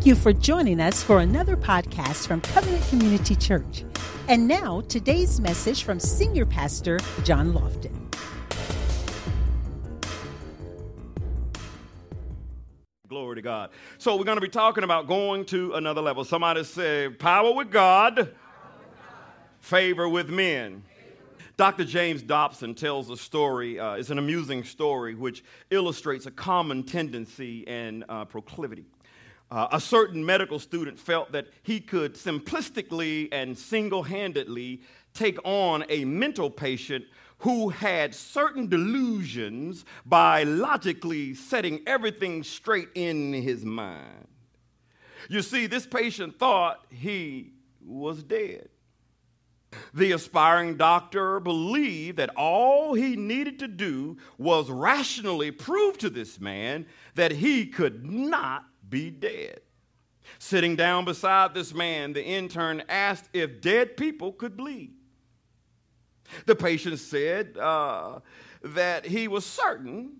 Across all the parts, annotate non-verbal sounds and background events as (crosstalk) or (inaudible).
Thank you for joining us for another podcast from Covenant Community Church. And now, today's message from Senior Pastor John Lofton. Glory to God. So, we're going to be talking about going to another level. Somebody say, power with God, favor with men. Dr. James Dobson tells a story, uh, it's an amusing story, which illustrates a common tendency and uh, proclivity. Uh, a certain medical student felt that he could simplistically and single handedly take on a mental patient who had certain delusions by logically setting everything straight in his mind. You see, this patient thought he was dead. The aspiring doctor believed that all he needed to do was rationally prove to this man that he could not be dead. Sitting down beside this man, the intern asked if dead people could bleed. The patient said uh, that he was certain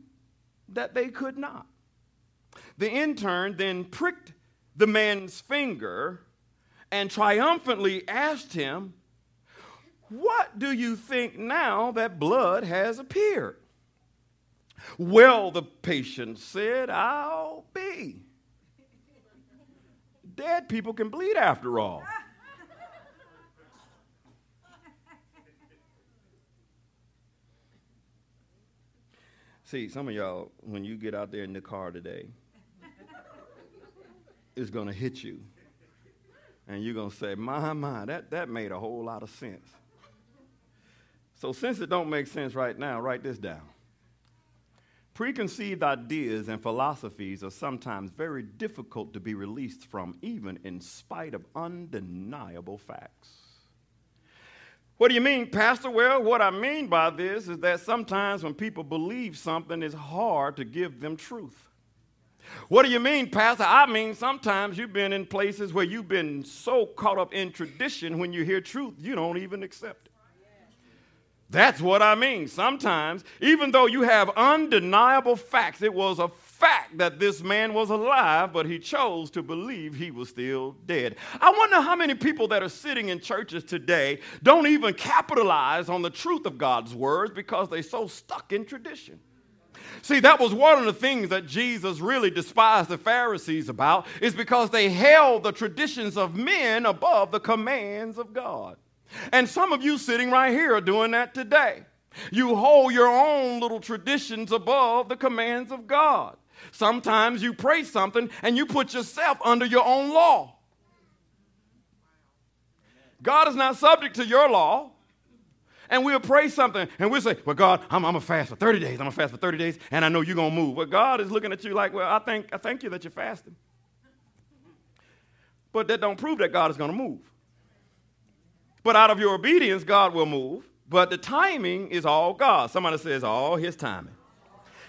that they could not. The intern then pricked the man's finger and triumphantly asked him, What do you think now that blood has appeared? Well, the patient said, I'll be. Dead people can bleed after all. See, some of y'all, when you get out there in the car today, it's going to hit you. And you're going to say, my, my, that, that made a whole lot of sense. So since it don't make sense right now, write this down. Preconceived ideas and philosophies are sometimes very difficult to be released from, even in spite of undeniable facts. What do you mean, Pastor? Well, what I mean by this is that sometimes when people believe something, it's hard to give them truth. What do you mean, Pastor? I mean, sometimes you've been in places where you've been so caught up in tradition, when you hear truth, you don't even accept it. That's what I mean. Sometimes, even though you have undeniable facts, it was a fact that this man was alive, but he chose to believe he was still dead. I wonder how many people that are sitting in churches today don't even capitalize on the truth of God's words because they're so stuck in tradition. See, that was one of the things that Jesus really despised the Pharisees about, is because they held the traditions of men above the commands of God. And some of you sitting right here are doing that today. You hold your own little traditions above the commands of God. Sometimes you pray something and you put yourself under your own law. God is not subject to your law. And we'll pray something and we'll say, Well, God, I'm, I'm going to fast for 30 days. I'm going to fast for 30 days and I know you're going to move. Well, God is looking at you like, Well, I, think, I thank you that you're fasting. But that don't prove that God is going to move. But out of your obedience, God will move. But the timing is all God. Somebody says, all his timing.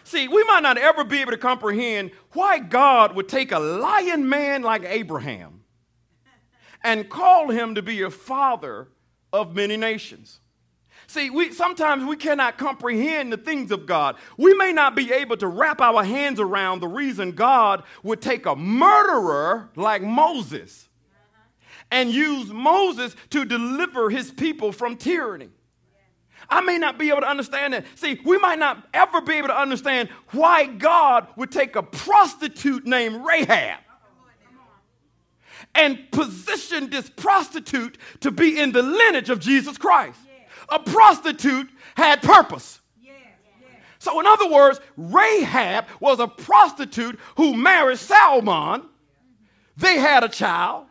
See, we might not ever be able to comprehend why God would take a lion man like Abraham and call him to be a father of many nations. See, we, sometimes we cannot comprehend the things of God. We may not be able to wrap our hands around the reason God would take a murderer like Moses and use Moses to deliver his people from tyranny. I may not be able to understand that. See, we might not ever be able to understand why God would take a prostitute named Rahab and position this prostitute to be in the lineage of Jesus Christ. A prostitute had purpose. So, in other words, Rahab was a prostitute who married Salmon. They had a child.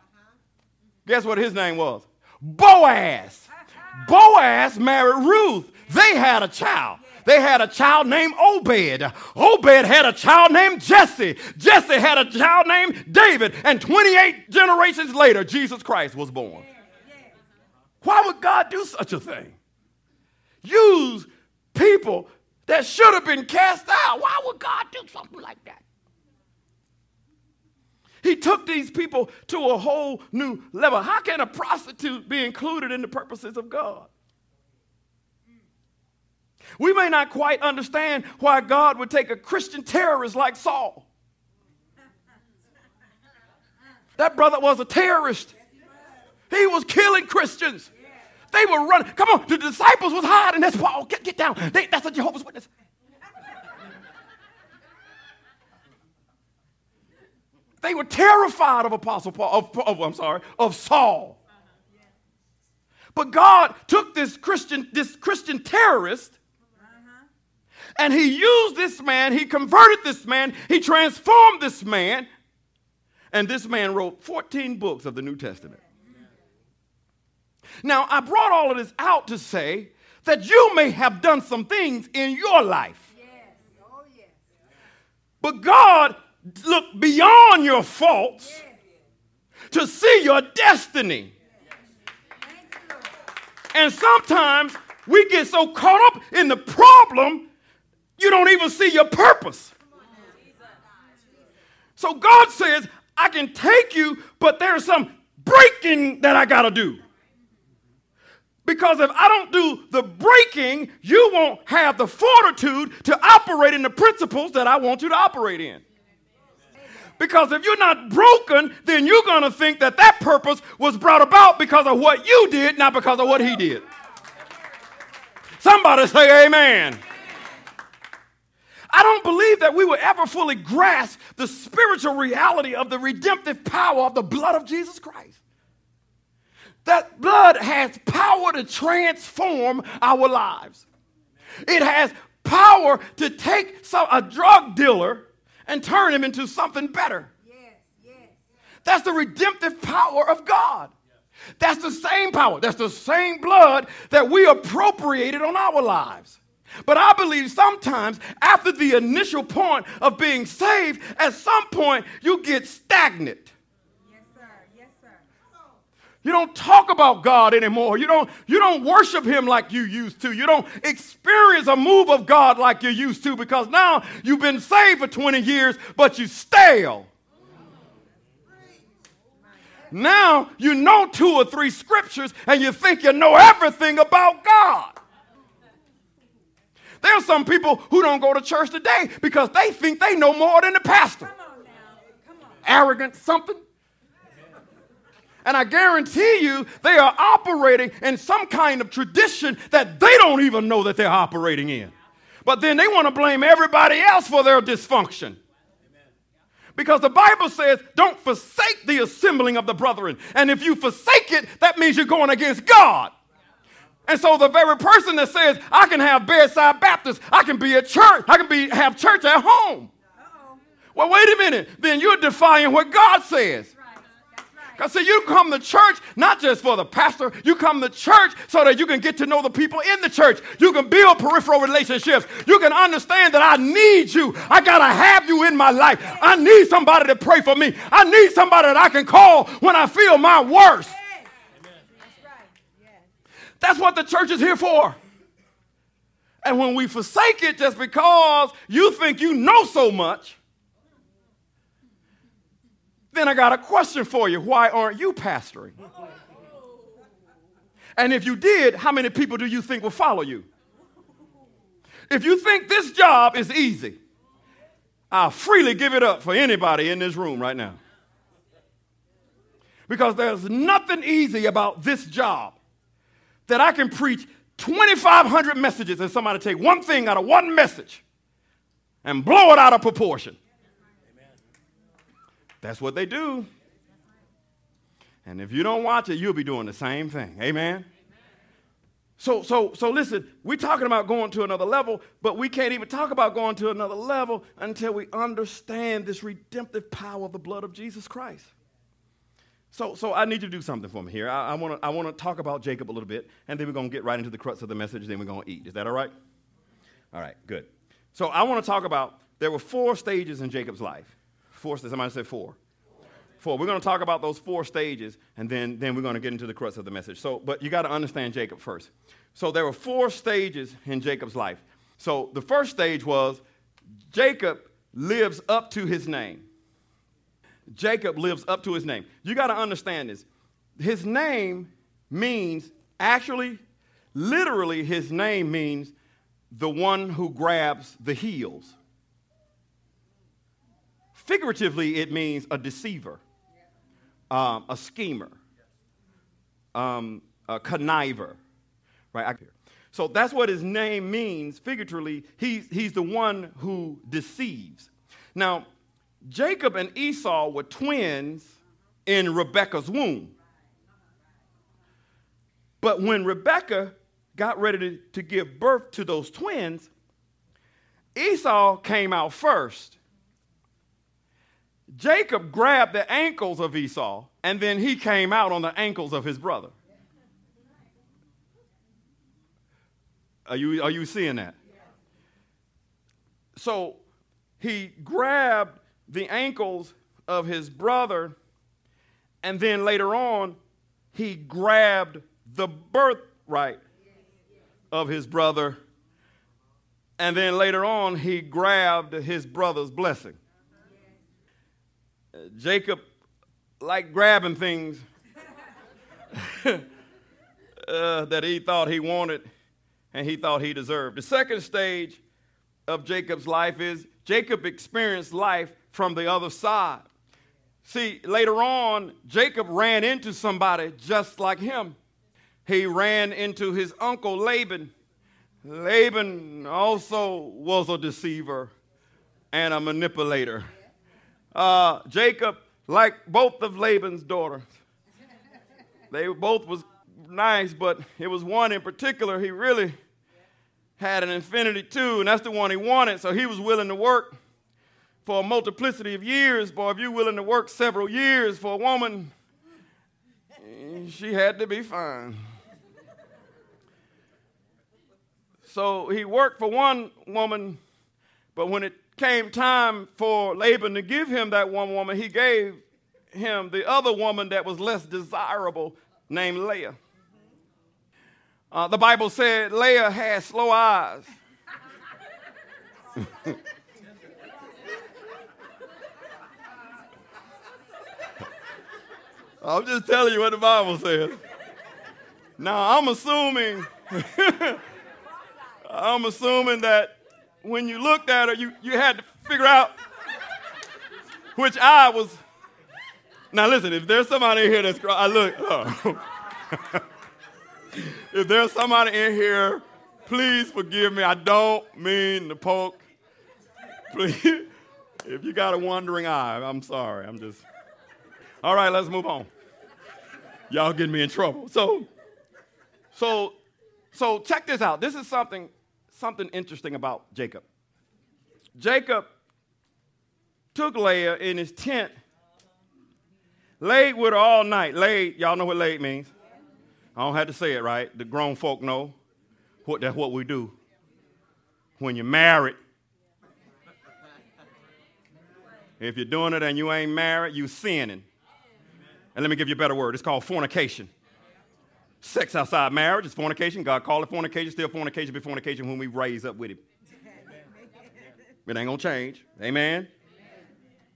Guess what his name was? Boaz. Boaz married Ruth. They had a child. They had a child named Obed. Obed had a child named Jesse. Jesse had a child named David. And 28 generations later, Jesus Christ was born. Why would God do such a thing? Use people that should have been cast out. Why would God do something like that? He took these people to a whole new level. How can a prostitute be included in the purposes of God? We may not quite understand why God would take a Christian terrorist like Saul That brother was a terrorist. He was killing Christians. They were running. Come on, the disciples was hiding. That's Paul. Get, get down. They, that's a Jehovah's Witness. They were terrified of Apostle Paul, of, of, I'm sorry, of Saul. But God took this Christian, this Christian terrorist, and he used this man, he converted this man, he transformed this man, and this man wrote 14 books of the New Testament. Now, I brought all of this out to say that you may have done some things in your life. Oh, but God looked beyond your faults to see your destiny. And sometimes we get so caught up in the problem, you don't even see your purpose. So God says, I can take you, but there's some breaking that I got to do. Because if I don't do the breaking, you won't have the fortitude to operate in the principles that I want you to operate in. Because if you're not broken, then you're going to think that that purpose was brought about because of what you did, not because of what he did. Somebody say amen. I don't believe that we will ever fully grasp the spiritual reality of the redemptive power of the blood of Jesus Christ. That blood has power to transform our lives. It has power to take some, a drug dealer and turn him into something better. Yes. That's the redemptive power of God. That's the same power. That's the same blood that we appropriated on our lives. But I believe sometimes after the initial point of being saved, at some point you get stagnant. You don't talk about God anymore. You don't, you don't worship Him like you used to. You don't experience a move of God like you used to because now you've been saved for 20 years, but you stale. Now you know two or three scriptures and you think you know everything about God. There are some people who don't go to church today because they think they know more than the pastor. Arrogant something. And I guarantee you, they are operating in some kind of tradition that they don't even know that they're operating in. But then they want to blame everybody else for their dysfunction. Because the Bible says, don't forsake the assembling of the brethren. And if you forsake it, that means you're going against God. And so the very person that says, I can have bedside Baptist, I can be at church, I can be have church at home. Uh-oh. Well, wait a minute. Then you're defying what God says. Because see, you come to church not just for the pastor, you come to church so that you can get to know the people in the church. You can build peripheral relationships. You can understand that I need you. I got to have you in my life. I need somebody to pray for me. I need somebody that I can call when I feel my worst. That's what the church is here for. And when we forsake it just because you think you know so much, then I got a question for you. Why aren't you pastoring? And if you did, how many people do you think will follow you? If you think this job is easy, I'll freely give it up for anybody in this room right now. Because there's nothing easy about this job that I can preach 2,500 messages and somebody take one thing out of one message and blow it out of proportion. That's what they do. And if you don't watch it, you'll be doing the same thing. Amen. So, so, so listen, we're talking about going to another level, but we can't even talk about going to another level until we understand this redemptive power of the blood of Jesus Christ. So, so I need you to do something for me here. I, want to I wanna talk about Jacob a little bit, and then we're going to get right into the crux of the message, then we're going to eat. Is that all right? All right, good. So I want to talk about, there were four stages in Jacob's life. Four, somebody said four. Four. We're going to talk about those four stages, and then, then we're going to get into the crux of the message. So, but you got to understand Jacob first. So there were four stages in Jacob's life. So the first stage was Jacob lives up to his name. Jacob lives up to his name. You got to understand this. His name means, actually, literally, his name means the one who grabs the heels. Figuratively, it means a deceiver. um, a schemer, um, a conniver, right? So that's what his name means figuratively. He's, he's the one who deceives. Now, Jacob and Esau were twins in Rebekah's womb. But when Rebekah got ready to, to give birth to those twins, Esau came out first. Jacob grabbed the ankles of Esau, and then he came out on the ankles of his brother. Are you, are you seeing that? So he grabbed the ankles of his brother, and then later on, he grabbed the birthright of his brother, and then later on, he grabbed his brother's blessing. Jacob liked grabbing things (laughs) uh, that he thought he wanted and he thought he deserved. The second stage of Jacob's life is Jacob experienced life from the other side. See, later on, Jacob ran into somebody just like him. He ran into his uncle Laban. Laban also was a deceiver and a manipulator. Uh, Jacob, like both of Laban's daughters, they both was nice, but it was one in particular he really had an infinity to, and that's the one he wanted. So he was willing to work for a multiplicity of years. Boy, if you're willing to work several years for a woman, she had to be fine. So he worked for one woman, but when it came time for Laban to give him that one woman, he gave him the other woman that was less desirable, named Leah. Uh, the Bible said Leah had slow eyes. (laughs) I'm just telling you what the Bible says. Now, I'm assuming, (laughs) I'm assuming that when you looked at her, you, you had to figure out which eye was. Now, listen, if there's somebody in here that's, I look, oh. (laughs) if there's somebody in here, please forgive me. I don't mean to poke. Please, if you got a wandering eye, I'm sorry. I'm just. All right, let's move on. Y'all getting me in trouble. So, so, so check this out. This is something, something interesting about Jacob. Jacob took Leah in his tent, laid with her all night. Laid, y'all know what laid means. I don't have to say it, right? The grown folk know what that's what we do. When you're married, if you're doing it and you ain't married, you sinning. And let me give you a better word. It's called fornication. Sex outside marriage is fornication. God called it fornication, still fornication, be fornication when we raise up with him. (laughs) It ain't gonna change. Amen.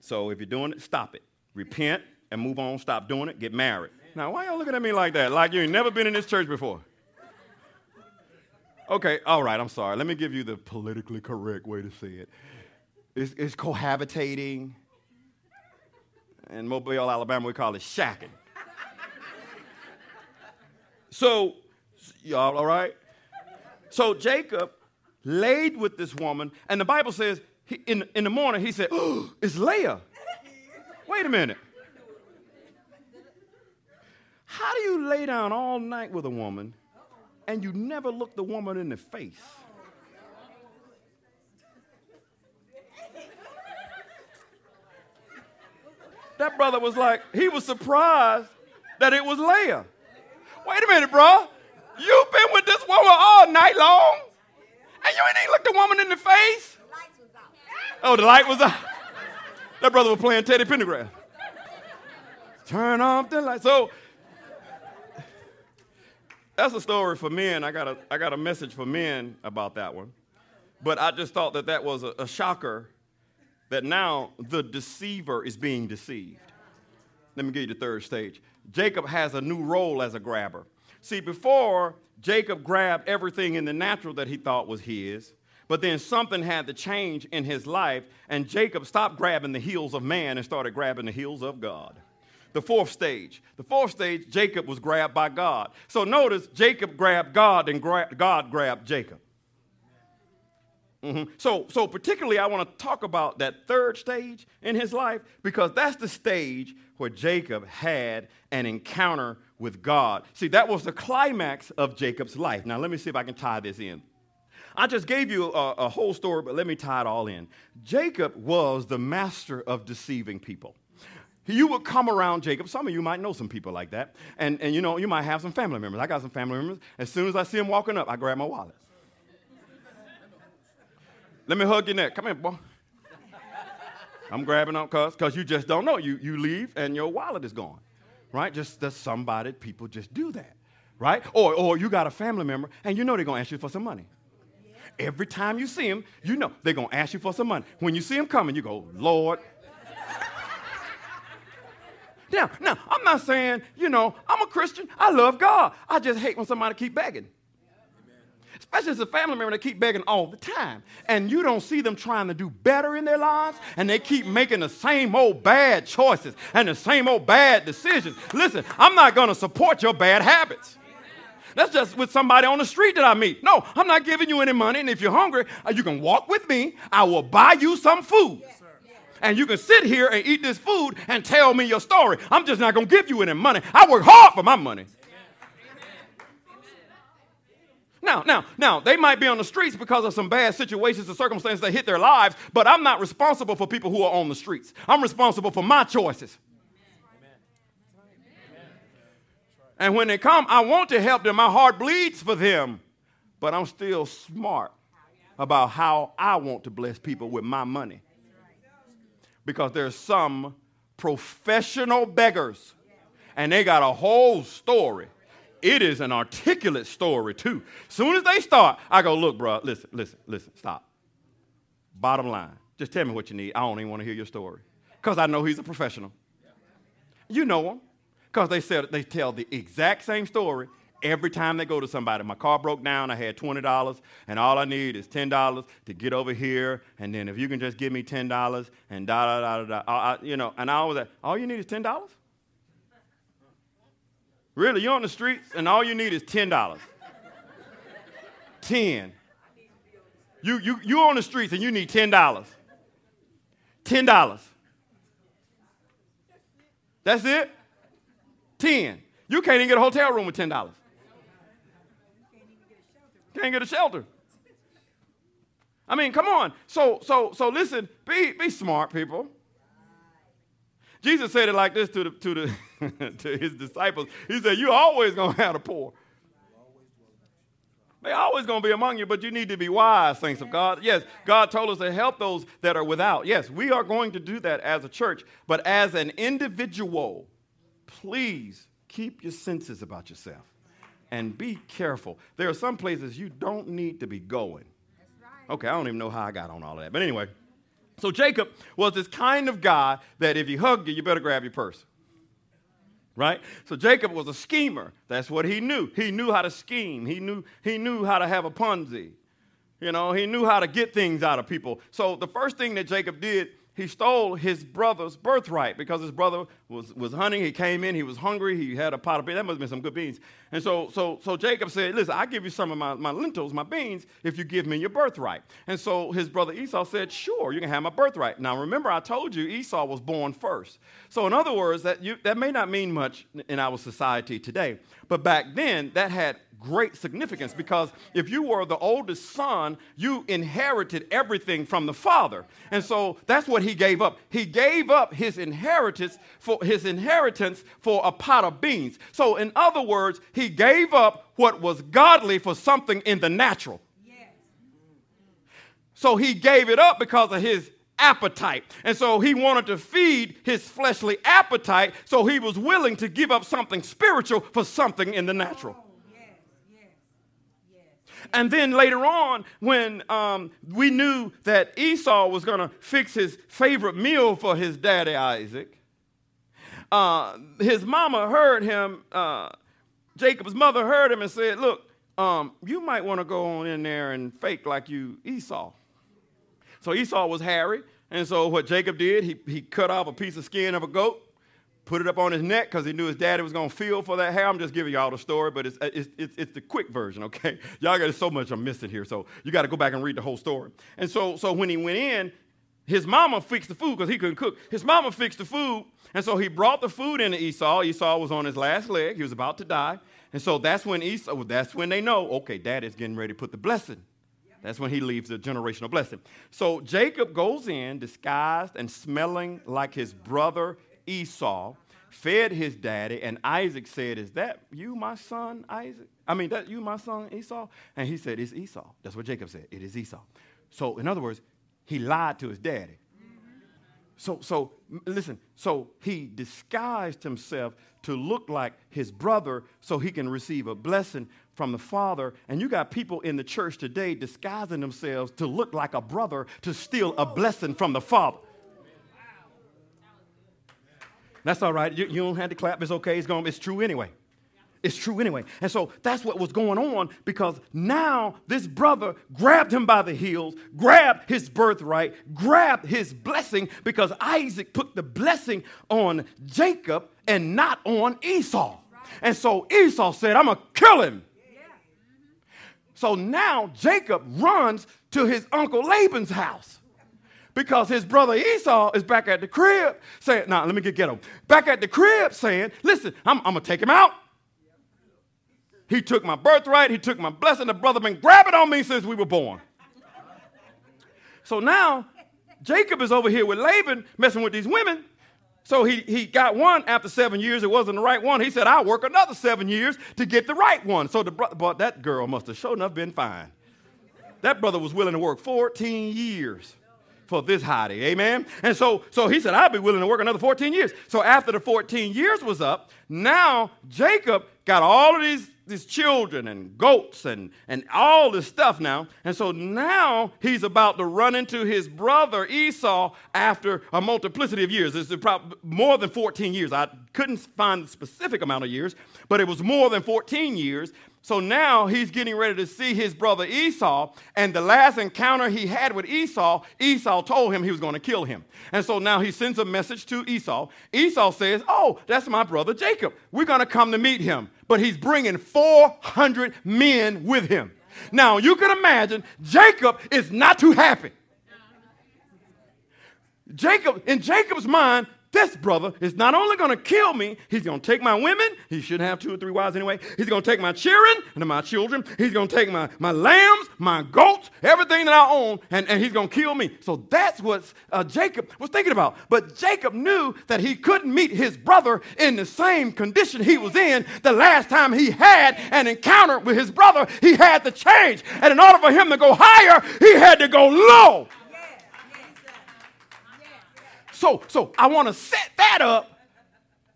So if you're doing it, stop it. Repent and move on. Stop doing it. Get married. Now, why y'all looking at me like that? Like you ain't never been in this church before. Okay, all right, I'm sorry. Let me give you the politically correct way to say it. It's, it's cohabitating. In Mobile, Alabama, we call it shacking. So, y'all all right? So Jacob laid with this woman, and the Bible says he, in, in the morning he said, oh, It's Leah. Wait a minute. How do you lay down all night with a woman and you never look the woman in the face? That brother was like, he was surprised that it was Leah. Wait a minute, bro. You've been with this woman all night long, and you ain't even looked the woman in the face. Oh, the light was out. That brother was playing Teddy Pendergrass. Turn off the light. So that's a story for men. I got a, I got a message for men about that one. But I just thought that that was a, a shocker that now the deceiver is being deceived. Let me give you the third stage. Jacob has a new role as a grabber. See, before, Jacob grabbed everything in the natural that he thought was his, but then something had to change in his life, and Jacob stopped grabbing the heels of man and started grabbing the heels of God. the fourth stage. The fourth stage, Jacob was grabbed by God. So notice Jacob grabbed God and gra- God grabbed Jacob. Mm-hmm. So, so particularly, I want to talk about that third stage in his life because that's the stage where Jacob had an encounter with God. See, that was the climax of Jacob's life. Now, let me see if I can tie this in. I just gave you a, a whole story, but let me tie it all in. Jacob was the master of deceiving people you would come around Jacob. Some of you might know some people like that. And, and you know, you might have some family members. I got some family members. As soon as I see them walking up, I grab my wallet. Let me hug your neck. Come here, boy. I'm grabbing up because because you just don't know. You, you leave and your wallet is gone, right? Just that somebody, people just do that, right? Or, or you got a family member and you know they're going to ask you for some money. Every time you see them, you know they're going to ask you for some money. When you see them coming, you go, Lord. now, now, I'm not saying, you know, I'm a Christian. I love God. I just hate when somebody keep begging especially as a family member that keep begging all the time, and you don't see them trying to do better in their lives, and they keep making the same old bad choices and the same old bad decisions. Listen, I'm not going to support your bad habits. That's just with somebody on the street that I meet. No, I'm not giving you any money, and if you're hungry, uh, you can walk with me. I will buy you some food. And you can sit here and eat this food and tell me your story. I'm just not going to give you any money. I work hard for my money. Now, now, now, they might be on the streets because of some bad situations and circumstances that hit their lives, but I'm not responsible for people who are on the streets. I'm responsible for my choices. And when they come, I want to help them. My heart bleeds for them, but I'm still smart about how I want to bless people with my money. Because there's some professional beggars, and they got a whole story it is an articulate story too. Soon as they start, I go, look, bro, listen, listen, listen, stop. Bottom line, just tell me what you need. I don't even want to hear your story. Because I know he's a professional. You know him. Because they said they tell the exact same story every time they go to somebody. My car broke down, I had $20, and all I need is $10 to get over here, and then if you can just give me $10 and da da da da, da you know, and I was all you need is $10? Really, you're on the streets and all you need is $10. 10. You, you, you're on the streets and you need $10. $10. That's it? 10. You can't even get a hotel room with $10. Can't get a shelter. I mean, come on. So, so, so listen, be, be smart, people. Jesus said it like this to, the, to, the, (laughs) to his disciples. He said, You're always going to have the poor. They're always going to be among you, but you need to be wise, saints of God. Yes, God told us to help those that are without. Yes, we are going to do that as a church, but as an individual, please keep your senses about yourself and be careful. There are some places you don't need to be going. Okay, I don't even know how I got on all of that, but anyway. So Jacob was this kind of guy that if he hugged you, you better grab your purse. Right? So Jacob was a schemer. That's what he knew. He knew how to scheme. He knew, he knew how to have a Ponzi. You know, he knew how to get things out of people. So the first thing that Jacob did he stole his brother's birthright because his brother was, was hunting. He came in, he was hungry, he had a pot of beans. That must have been some good beans. And so, so, so Jacob said, Listen, I'll give you some of my, my lentils, my beans, if you give me your birthright. And so his brother Esau said, Sure, you can have my birthright. Now remember, I told you Esau was born first. So, in other words, that, you, that may not mean much in our society today, but back then that had great significance because if you were the oldest son, you inherited everything from the father. And so that's what he gave up. He gave up his inheritance for his inheritance for a pot of beans. So in other words, he gave up what was godly for something in the natural. So he gave it up because of his appetite. And so he wanted to feed his fleshly appetite, so he was willing to give up something spiritual for something in the natural. And then later on, when um, we knew that Esau was going to fix his favorite meal for his daddy Isaac, uh, his mama heard him, uh, Jacob's mother heard him and said, Look, um, you might want to go on in there and fake like you Esau. So Esau was hairy, and so what Jacob did, he, he cut off a piece of skin of a goat, put it up on his neck because he knew his daddy was going to feel for that hair. I'm just giving y'all the story, but it's, it's, it's, it's the quick version, okay? (laughs) Y'all got so much I'm missing here, so you got to go back and read the whole story. And so, so when he went in, his mama fixed the food because he couldn't cook. His mama fixed the food, and so he brought the food into Esau. Esau was on his last leg; he was about to die, and so that's when Esau. That's when they know, okay, Dad is getting ready to put the blessing. That's when he leaves the generational blessing. So Jacob goes in disguised and smelling like his brother Esau, fed his daddy, and Isaac said, "Is that you, my son Isaac? I mean, that you, my son Esau?" And he said, "It's Esau." That's what Jacob said. It is Esau. So, in other words, he lied to his daddy. So, so listen, so he disguised himself to look like his brother so he can receive a blessing from the father. And you got people in the church today disguising themselves to look like a brother to steal a blessing from the father. That's all right. You, you don't have to clap. It's okay. It's, going, it's true anyway. It's true anyway. And so that's what was going on because now this brother grabbed him by the heels, grabbed his birthright, grabbed his blessing because Isaac put the blessing on Jacob and not on Esau. And so Esau said, I'm going to kill him. So now Jacob runs to his uncle Laban's house because his brother Esau is back at the crib saying, Now, let me get, him. Back at the crib saying, Listen, I'm, I'm going to take him out. He took my birthright. He took my blessing. The brother been grabbing on me since we were born. So now Jacob is over here with Laban messing with these women. So he, he got one after seven years. It wasn't the right one. He said, I'll work another seven years to get the right one. So the brother, but that girl must have sure enough been fine. That brother was willing to work 14 years for this hottie. Amen. And so, so he said, I'll be willing to work another 14 years. So after the 14 years was up, now Jacob got all of these these children and goats and, and all this stuff now. And so now he's about to run into his brother Esau after a multiplicity of years. It's probably more than 14 years. I couldn't find the specific amount of years, but it was more than 14 years. So now he's getting ready to see his brother Esau. And the last encounter he had with Esau, Esau told him he was going to kill him. And so now he sends a message to Esau. Esau says, Oh, that's my brother Jacob. We're going to come to meet him. But he's bringing 400 men with him. Now you can imagine Jacob is not too happy. Jacob, in Jacob's mind, this brother is not only going to kill me, he's going to take my women. He should have two or three wives anyway. He's going to take my children and my children. He's going to take my, my lambs, my goats, everything that I own, and, and he's going to kill me. So that's what uh, Jacob was thinking about. But Jacob knew that he couldn't meet his brother in the same condition he was in the last time he had an encounter with his brother. He had to change. And in order for him to go higher, he had to go low. So, so I want to set that up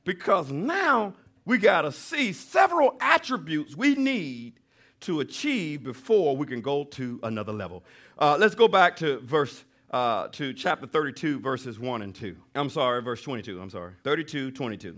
because now we got to see several attributes we need to achieve before we can go to another level. Uh, let's go back to verse uh, to chapter 32, verses 1 and 2. I'm sorry, verse 22. I'm sorry. 32, 22.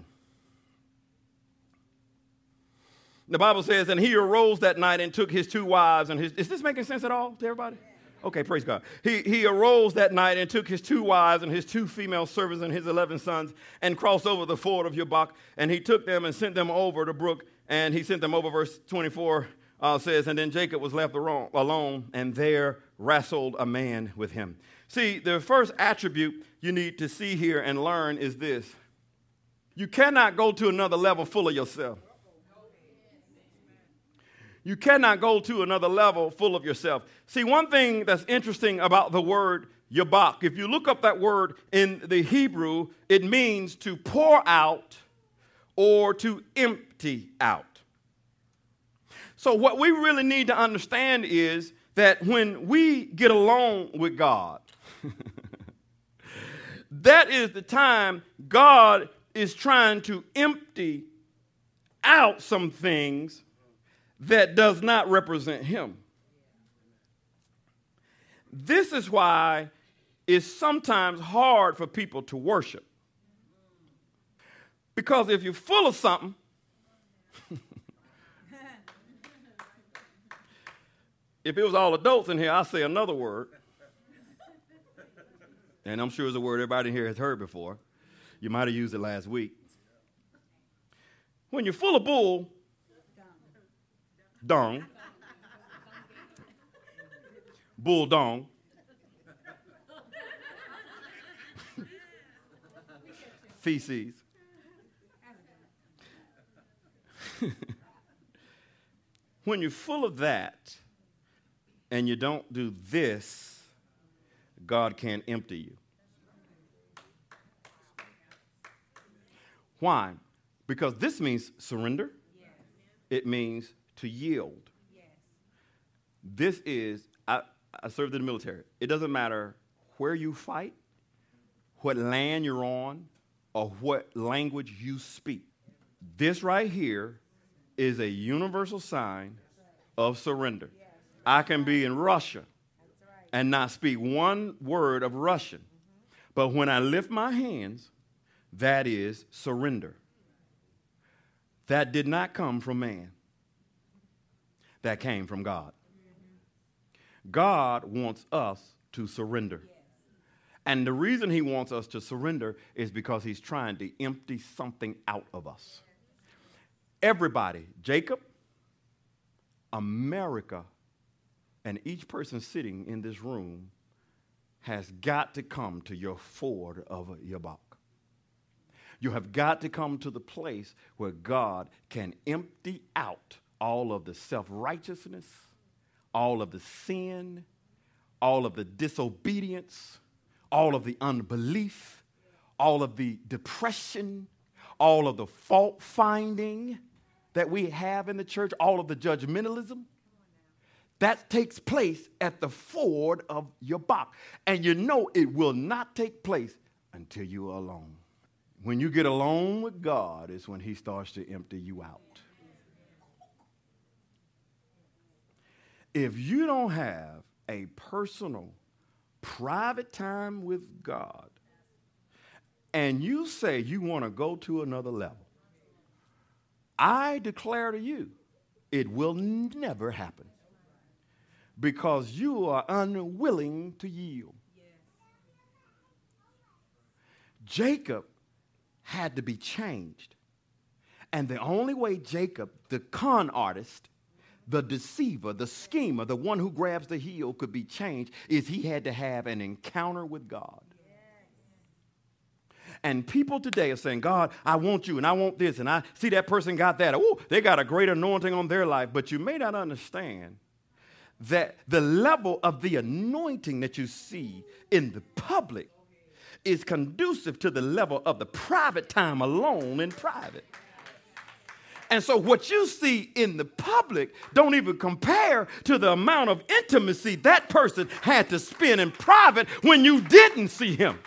The Bible says, and he arose that night and took his two wives and his. Is this making sense at all to everybody? Okay, praise God. He, he arose that night and took his two wives and his two female servants and his 11 sons and crossed over the ford of Jabbok. And he took them and sent them over the brook. And he sent them over, verse 24 uh, says, And then Jacob was left alone, and there wrestled a man with him. See, the first attribute you need to see here and learn is this you cannot go to another level full of yourself. You cannot go to another level full of yourself. See, one thing that's interesting about the word yabak, if you look up that word in the Hebrew, it means to pour out or to empty out. So, what we really need to understand is that when we get along with God, (laughs) that is the time God is trying to empty out some things that does not represent him. This is why it's sometimes hard for people to worship. Because if you're full of something, (laughs) if it was all adults in here, I'd say another word. And I'm sure it's a word everybody here has heard before. You might have used it last week. When you're full of bull, dung, bull dong, feces. (laughs) when you're full of that and you don't do this, God can't empty you. Why? Because this means surrender, it means to yield. Yes. This is, I, I served in the military. It doesn't matter where you fight, what land you're on, or what language you speak. This right here is a universal sign of surrender. I can be in Russia and not speak one word of Russian, mm-hmm. but when I lift my hands, that is surrender. That did not come from man, that came from God. God wants us to surrender. And the reason he wants us to surrender is because he's trying to empty something out of us. Everybody, Jacob, America, and each person sitting in this room has got to come to your ford of Yabok. You have got to come to the place where God can empty out all of the self righteousness, all of the sin, all of the disobedience, all of the unbelief, all of the depression, all of the fault finding that we have in the church, all of the judgmentalism. That takes place at the ford of Yabok. And you know it will not take place until you are alone. When you get alone with God, is when He starts to empty you out. If you don't have a personal, private time with God, and you say you want to go to another level, I declare to you, it will never happen because you are unwilling to yield. Jacob had to be changed. And the only way Jacob, the con artist, the deceiver, the schemer, the one who grabs the heel could be changed is he had to have an encounter with God. And people today are saying, God, I want you and I want this, and I see that person got that. Oh, they got a great anointing on their life. But you may not understand that the level of the anointing that you see in the public is conducive to the level of the private time alone in private. And so what you see in the public don't even compare to the amount of intimacy that person had to spend in private when you didn't see him.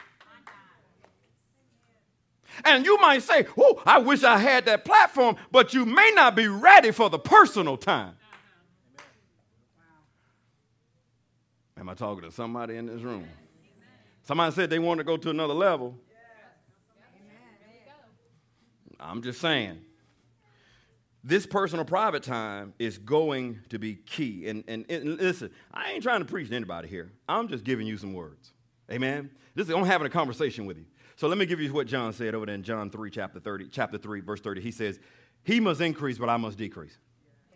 And you might say, Oh, I wish I had that platform, but you may not be ready for the personal time. Am I talking to somebody in this room? Somebody said they want to go to another level. I'm just saying. This personal private time is going to be key. And, and, and, listen, I ain't trying to preach to anybody here. I'm just giving you some words. Amen. This is, I'm having a conversation with you. So let me give you what John said over there in John 3, chapter 30, chapter 3, verse 30. He says, He must increase, but I must decrease.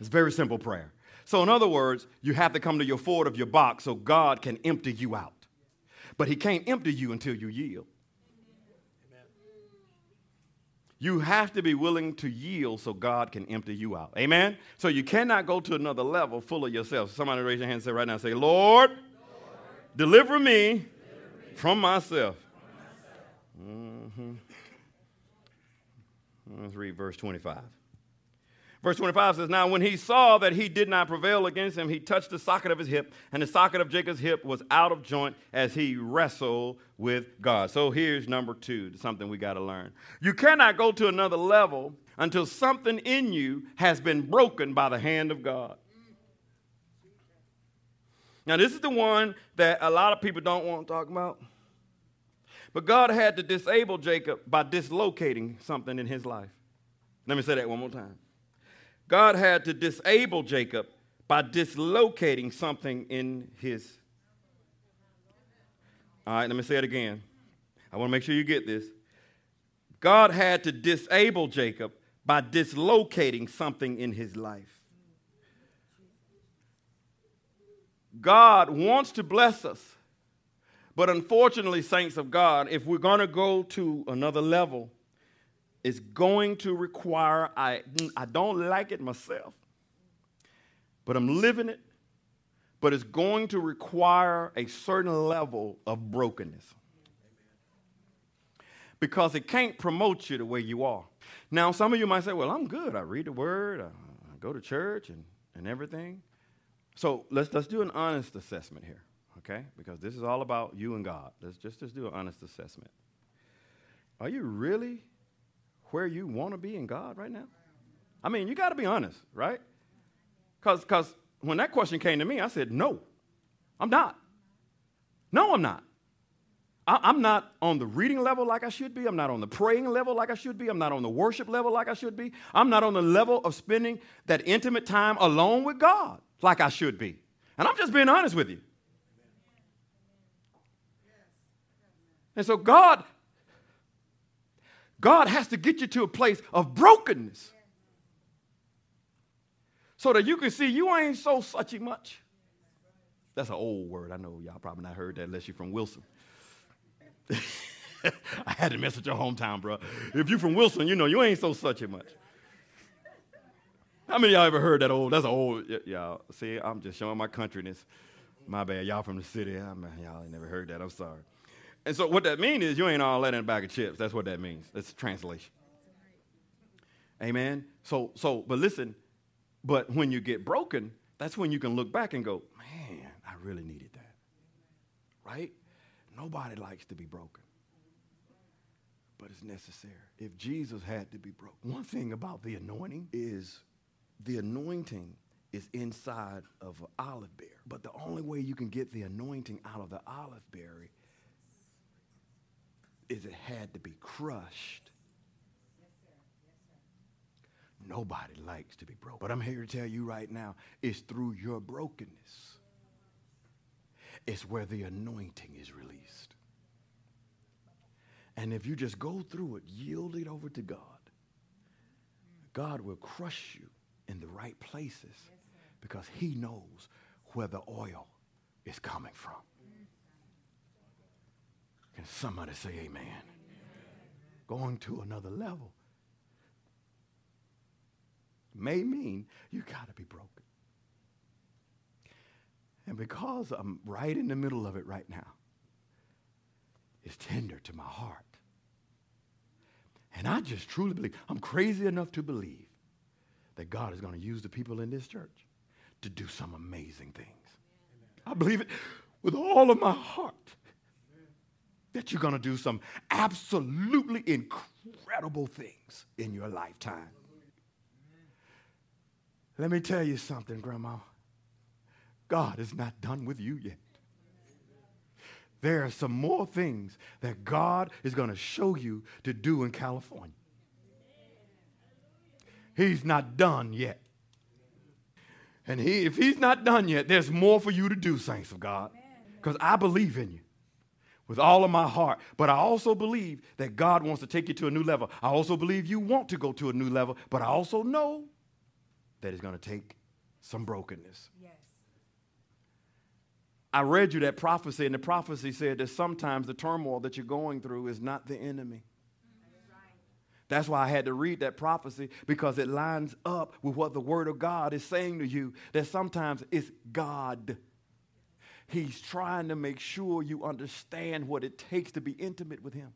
It's very simple prayer. So, in other words, you have to come to your ford of Yabok so God can empty you out. But he can't empty you until you yield. You have to be willing to yield so God can empty you out. Amen? So you cannot go to another level full of yourself. Somebody raise your hand and say right now, say, Lord, Lord deliver, me deliver, me from myself. From myself. Mm-hmm. Let's read verse 25. Verse 25 says, Now when he saw that he did not prevail against him, he touched the socket of his hip, and the socket of Jacob's hip was out of joint as he wrestled with God. So here's number two, something we got to learn. You cannot go to another level until something in you has been broken by the hand of God. Now, this is the one that a lot of people don't want to talk about. But God had to disable Jacob by dislocating something in his life. Let me say that one more time. God had to disable Jacob by dislocating something in his. All right, let me say it again. I want to make sure you get this. God had to disable Jacob by dislocating something in his life. God wants to bless us. But unfortunately, saints of God, if we're going to go to another level, it's going to require, I, I don't like it myself, but I'm living it, but it's going to require a certain level of brokenness. Because it can't promote you the way you are. Now, some of you might say, well, I'm good. I read the word, I, I go to church and, and everything. So let's, let's do an honest assessment here, okay? Because this is all about you and God. Let's just, just do an honest assessment. Are you really where you want to be in God right now? I mean, you got to be honest, right? Because because when that question came to me, I said, no, I'm not. No, I'm not. I, am not on the reading level like I should be. I'm not on the praying level like I should be. I'm not on the worship level like I should be. I'm not on the level of spending that intimate time alone with God like I should be. And I'm just being honest with you. And so God God has to get you to a place of brokenness so that you can see you ain't so suchy much. That's an old word. I know y'all probably not heard that unless you're from Wilson. (laughs) I had to mess with your hometown, bro. If you're from Wilson, you know you ain't so suchy much. How many y'all ever heard that old? That's an old, y'all. See, I'm just showing my countryness. My bad. Y'all from the city. I'm, y'all ain't never heard that. I'm sorry. And so what that means is you ain't all that in a bag of chips. That's what that means. That's translation. Amen. So, so, but listen, but when you get broken, that's when you can look back and go, man, I really needed that. Right? Nobody likes to be broken. But it's necessary. If Jesus had to be broken, one thing about the anointing is the anointing is inside of an olive berry. But the only way you can get the anointing out of the olive berry is it had to be crushed. Nobody likes to be broken. But I'm here to tell you right now it's through your brokenness, it's where the anointing is released. And if you just go through it, yield it over to God, God will crush you in the right places because he knows where the oil is coming from. Can somebody say amen? amen? Going to another level may mean you got to be broken. And because I'm right in the middle of it right now, it's tender to my heart. And I just truly believe, I'm crazy enough to believe that God is going to use the people in this church to do some amazing things. I believe it with all of my heart that you're going to do some absolutely incredible things in your lifetime. Let me tell you something, Grandma. God is not done with you yet. There are some more things that God is going to show you to do in California. He's not done yet. And he, if he's not done yet, there's more for you to do, saints of God. Because I believe in you with all of my heart. But I also believe that God wants to take you to a new level. I also believe you want to go to a new level, but I also know that it's going to take some brokenness. Yes. I read you that prophecy, and the prophecy said that sometimes the turmoil that you're going through is not the enemy. That's why I had to read that prophecy because it lines up with what the Word of God is saying to you that sometimes it's God. He's trying to make sure you understand what it takes to be intimate with Him.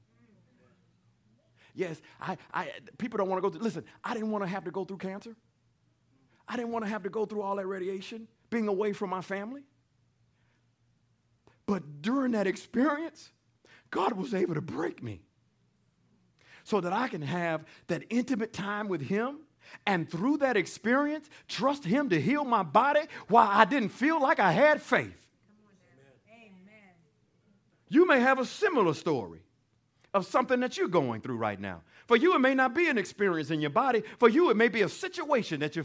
Yes, I, I, people don't want to go through, listen, I didn't want to have to go through cancer. I didn't want to have to go through all that radiation, being away from my family. But during that experience, God was able to break me so that I can have that intimate time with Him. And through that experience, trust Him to heal my body while I didn't feel like I had faith. You may have a similar story of something that you're going through right now. For you, it may not be an experience in your body. For you, it may be a situation that you're